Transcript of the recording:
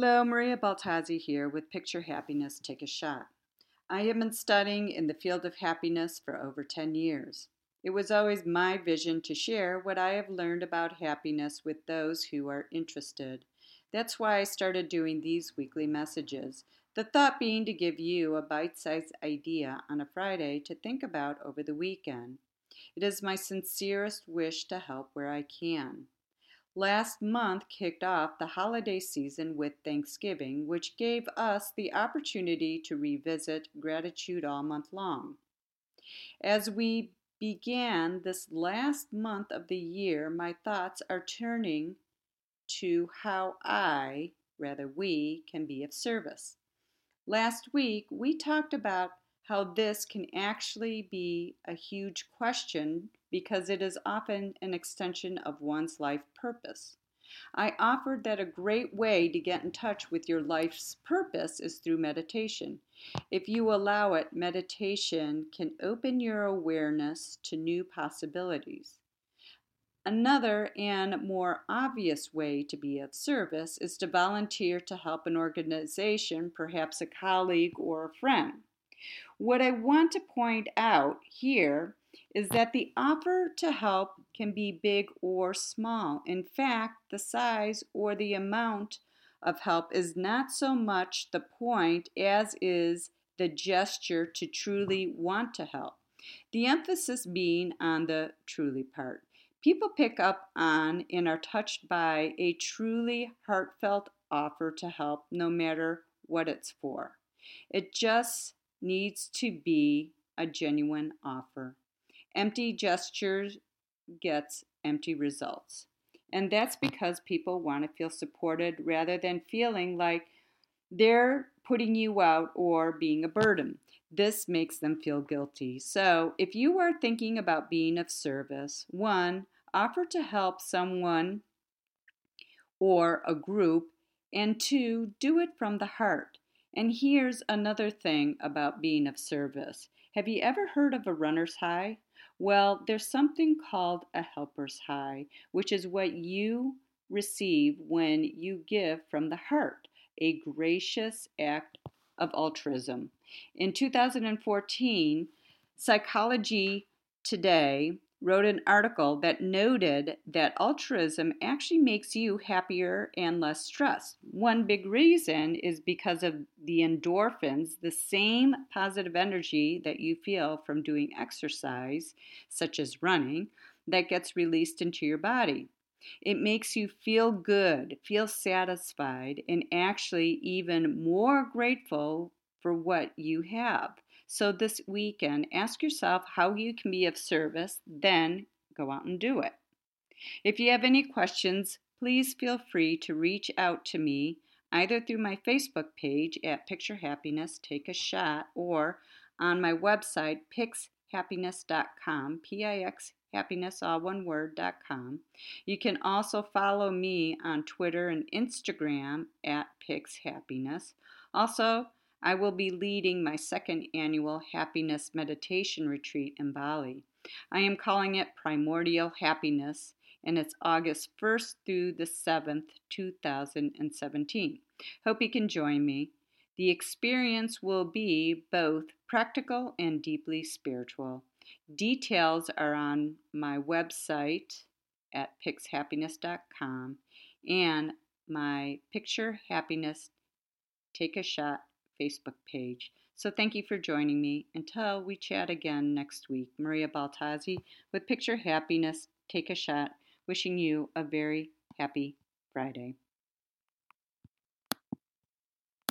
Hello, Maria Baltazzi here with Picture Happiness Take a Shot. I have been studying in the field of happiness for over 10 years. It was always my vision to share what I have learned about happiness with those who are interested. That's why I started doing these weekly messages. The thought being to give you a bite sized idea on a Friday to think about over the weekend. It is my sincerest wish to help where I can. Last month kicked off the holiday season with Thanksgiving, which gave us the opportunity to revisit gratitude all month long. As we began this last month of the year, my thoughts are turning to how I, rather we, can be of service. Last week, we talked about how this can actually be a huge question because it is often an extension of one's life purpose. I offered that a great way to get in touch with your life's purpose is through meditation. If you allow it, meditation can open your awareness to new possibilities. Another and more obvious way to be of service is to volunteer to help an organization, perhaps a colleague or a friend. What I want to point out here is that the offer to help can be big or small. In fact, the size or the amount of help is not so much the point as is the gesture to truly want to help. The emphasis being on the truly part. People pick up on and are touched by a truly heartfelt offer to help, no matter what it's for. It just needs to be a genuine offer. Empty gestures gets empty results. And that's because people want to feel supported rather than feeling like they're putting you out or being a burden. This makes them feel guilty. So, if you are thinking about being of service, one, offer to help someone or a group, and two, do it from the heart. And here's another thing about being of service. Have you ever heard of a runner's high? Well, there's something called a helper's high, which is what you receive when you give from the heart, a gracious act of altruism. In 2014, Psychology Today wrote an article that noted that altruism actually makes you happier and less stressed. One big reason is because of the endorphins, the same positive energy that you feel from doing exercise, such as running, that gets released into your body. It makes you feel good, feel satisfied, and actually even more grateful for what you have. So this weekend, ask yourself how you can be of service, then go out and do it. If you have any questions, please feel free to reach out to me either through my Facebook page at Picture Happiness Take a Shot or on my website pixhappiness.com, P I X happiness all one word.com. You can also follow me on Twitter and Instagram at pixhappiness. Also, I will be leading my second annual happiness meditation retreat in Bali. I am calling it Primordial Happiness, and it's August 1st through the 7th, 2017. Hope you can join me. The experience will be both practical and deeply spiritual. Details are on my website at pixhappiness.com and my Picture Happiness Take a Shot Facebook page. So thank you for joining me. Until we chat again next week, Maria Baltazzi with Picture Happiness Take a Shot, wishing you a very happy Friday.